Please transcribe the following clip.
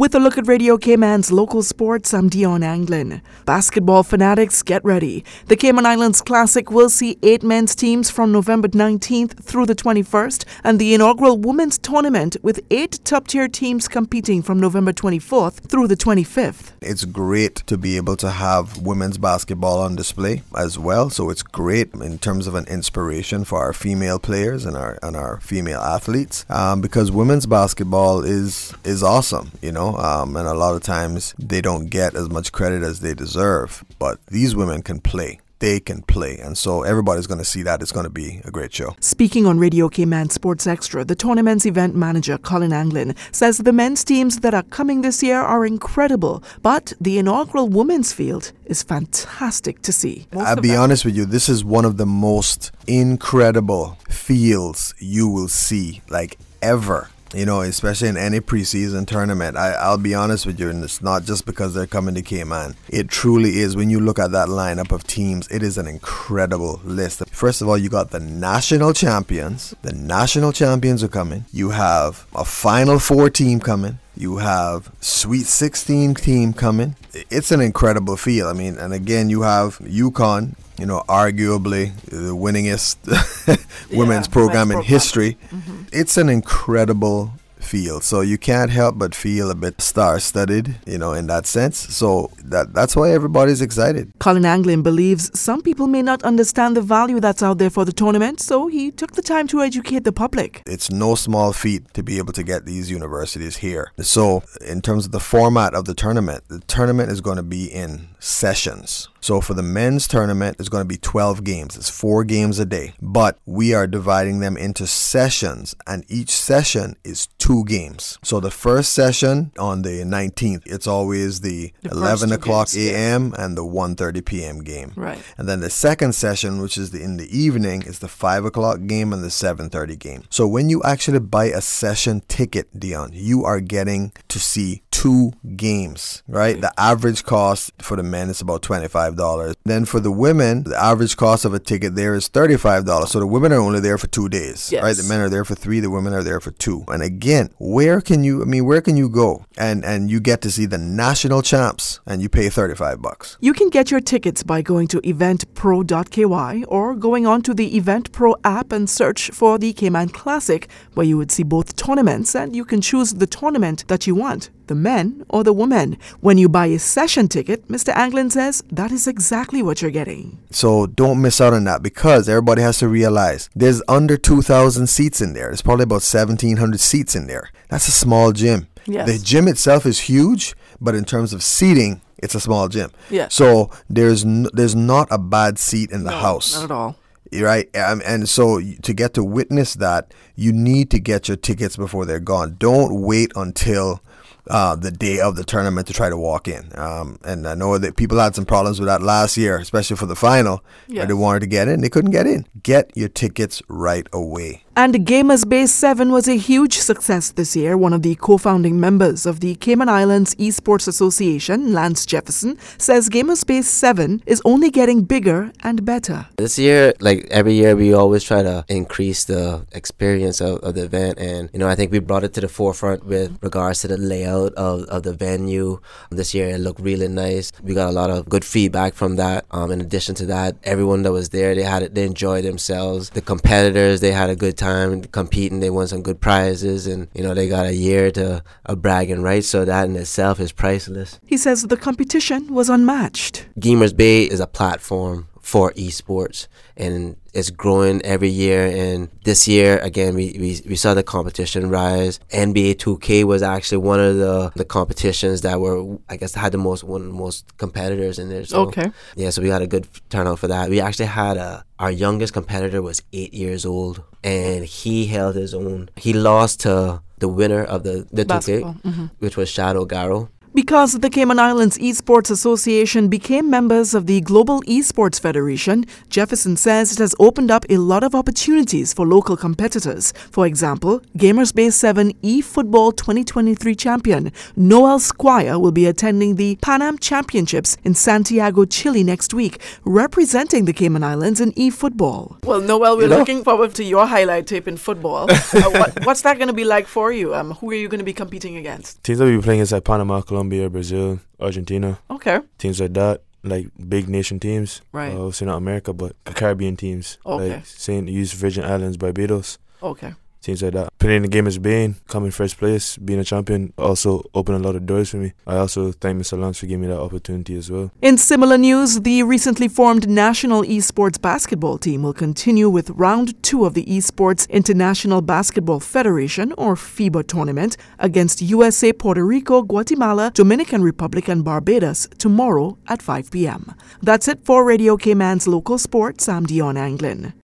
With a look at Radio Cayman's local sports, I'm Dion Anglin. Basketball fanatics, get ready. The Cayman Islands Classic will see eight men's teams from November 19th through the 21st, and the inaugural women's tournament with eight top tier teams competing from November 24th through the 25th. It's great to be able to have women's basketball on display as well. So it's great in terms of an inspiration for our female players and our and our female athletes um, because women's basketball is is awesome. You know um, and a lot of times they don't get as much credit as they deserve. But these women can play they can play. And so everybody's going to see that. It's going to be a great show. Speaking on Radio Cayman Sports Extra, the tournament's event manager, Colin Anglin, says the men's teams that are coming this year are incredible, but the inaugural women's field is fantastic to see. Most I'll be honest with you, this is one of the most incredible fields you will see, like ever you know, especially in any preseason tournament. I, I'll be honest with you, and it's not just because they're coming to Cayman. It truly is. When you look at that lineup of teams, it is an incredible list. First of all, you got the national champions. The national champions are coming. You have a Final Four team coming. You have Sweet 16 team coming. It's an incredible feel. I mean, and again, you have UConn, you know, arguably the winningest women's yeah, program in history. Mm-hmm. It's an incredible feel. So you can't help but feel a bit star-studded, you know, in that sense. So that that's why everybody's excited. Colin Anglin believes some people may not understand the value that's out there for the tournament, so he took the time to educate the public. It's no small feat to be able to get these universities here. So in terms of the format of the tournament, the tournament is going to be in sessions. So for the men's tournament, it's going to be 12 games. It's four games a day, but we are dividing them into sessions, and each session is two games. So the first session on the 19th, it's always the, the 11 o'clock a.m. and the 1:30 p.m. game. Right. And then the second session, which is the, in the evening, is the 5 o'clock game and the 7:30 game. So when you actually buy a session ticket, Dion, you are getting to see two games. Right. The average cost for the men is about 25 $35. Then for the women, the average cost of a ticket there is $35. So the women are only there for two days, yes. right? The men are there for three, the women are there for two. And again, where can you, I mean, where can you go and, and you get to see the national champs and you pay 35 bucks? You can get your tickets by going to eventpro.ky or going on to the EventPro app and search for the Cayman Classic, where you would see both tournaments and you can choose the tournament that you want the men or the women. When you buy a session ticket, Mr. Anglin says that is exactly what you're getting. So don't miss out on that because everybody has to realize there's under 2,000 seats in there. There's probably about 1,700 seats in there. That's a small gym. Yes. The gym itself is huge, but in terms of seating, it's a small gym. Yeah. So there's n- there's not a bad seat in the no, house. Not at all right um, and so to get to witness that you need to get your tickets before they're gone don't wait until uh, the day of the tournament to try to walk in. Um, and I know that people had some problems with that last year, especially for the final, yes. they wanted to get in, they couldn't get in. Get your tickets right away. And Gamers Bay 7 was a huge success this year. One of the co founding members of the Cayman Islands Esports Association, Lance Jefferson, says Gamers Bay 7 is only getting bigger and better. This year, like every year, we always try to increase the experience of, of the event. And, you know, I think we brought it to the forefront with regards to the layout of, of the venue. This year, it looked really nice. We got a lot of good feedback from that. Um, in addition to that, everyone that was there, they had it, they enjoyed themselves. The competitors, they had a good time time competing. They won some good prizes, and you know they got a year to a bragging rights. So that in itself is priceless. He says the competition was unmatched. Gamers Bay is a platform for esports. And it's growing every year. And this year again we, we, we saw the competition rise. Nba 2k was actually one of the, the competitions that were i guess had the most one of the most competitors in there. So okay. yeah so we had a good turnout for that. We actually had a our youngest competitor was eight years old. And he held his own. He lost to the winner of the the 2k mm-hmm. which was shadow garo Because the Cayman Islands Esports Association became members of the Global Esports Federation, Jefferson says it has opened up a lot of opportunities for local competitors. For example, Gamers Bay 7 eFootball 2023 champion Noel Squire will be attending the Pan Am Championships in Santiago, Chile next week, representing the Cayman Islands in eFootball. Well, Noel, we're You know? looking forward to your highlight tape in football. uh, what, what's that going to be like for you? Um, who are you going to be competing against? Teams that we be playing is like Panama, Colombia, Brazil, Argentina, Okay. teams like that. Like big nation teams, Right. Uh, obviously not America, but Caribbean teams, Okay. like Saint Use Virgin Islands, Barbados, Okay. Teams like that. Playing the game as being, coming first place, being a champion, also opened a lot of doors for me. I also thank Mr. Lance for giving me that opportunity as well. In similar news, the recently formed National Esports Basketball team will continue with round two of the Esports International Basketball Federation, or FIBA tournament, against USA, Puerto Rico, Guatemala, Dominican Republic, and Barbados tomorrow at 5 p.m. That's it for Radio Cayman's local sports. I'm Dion Anglin.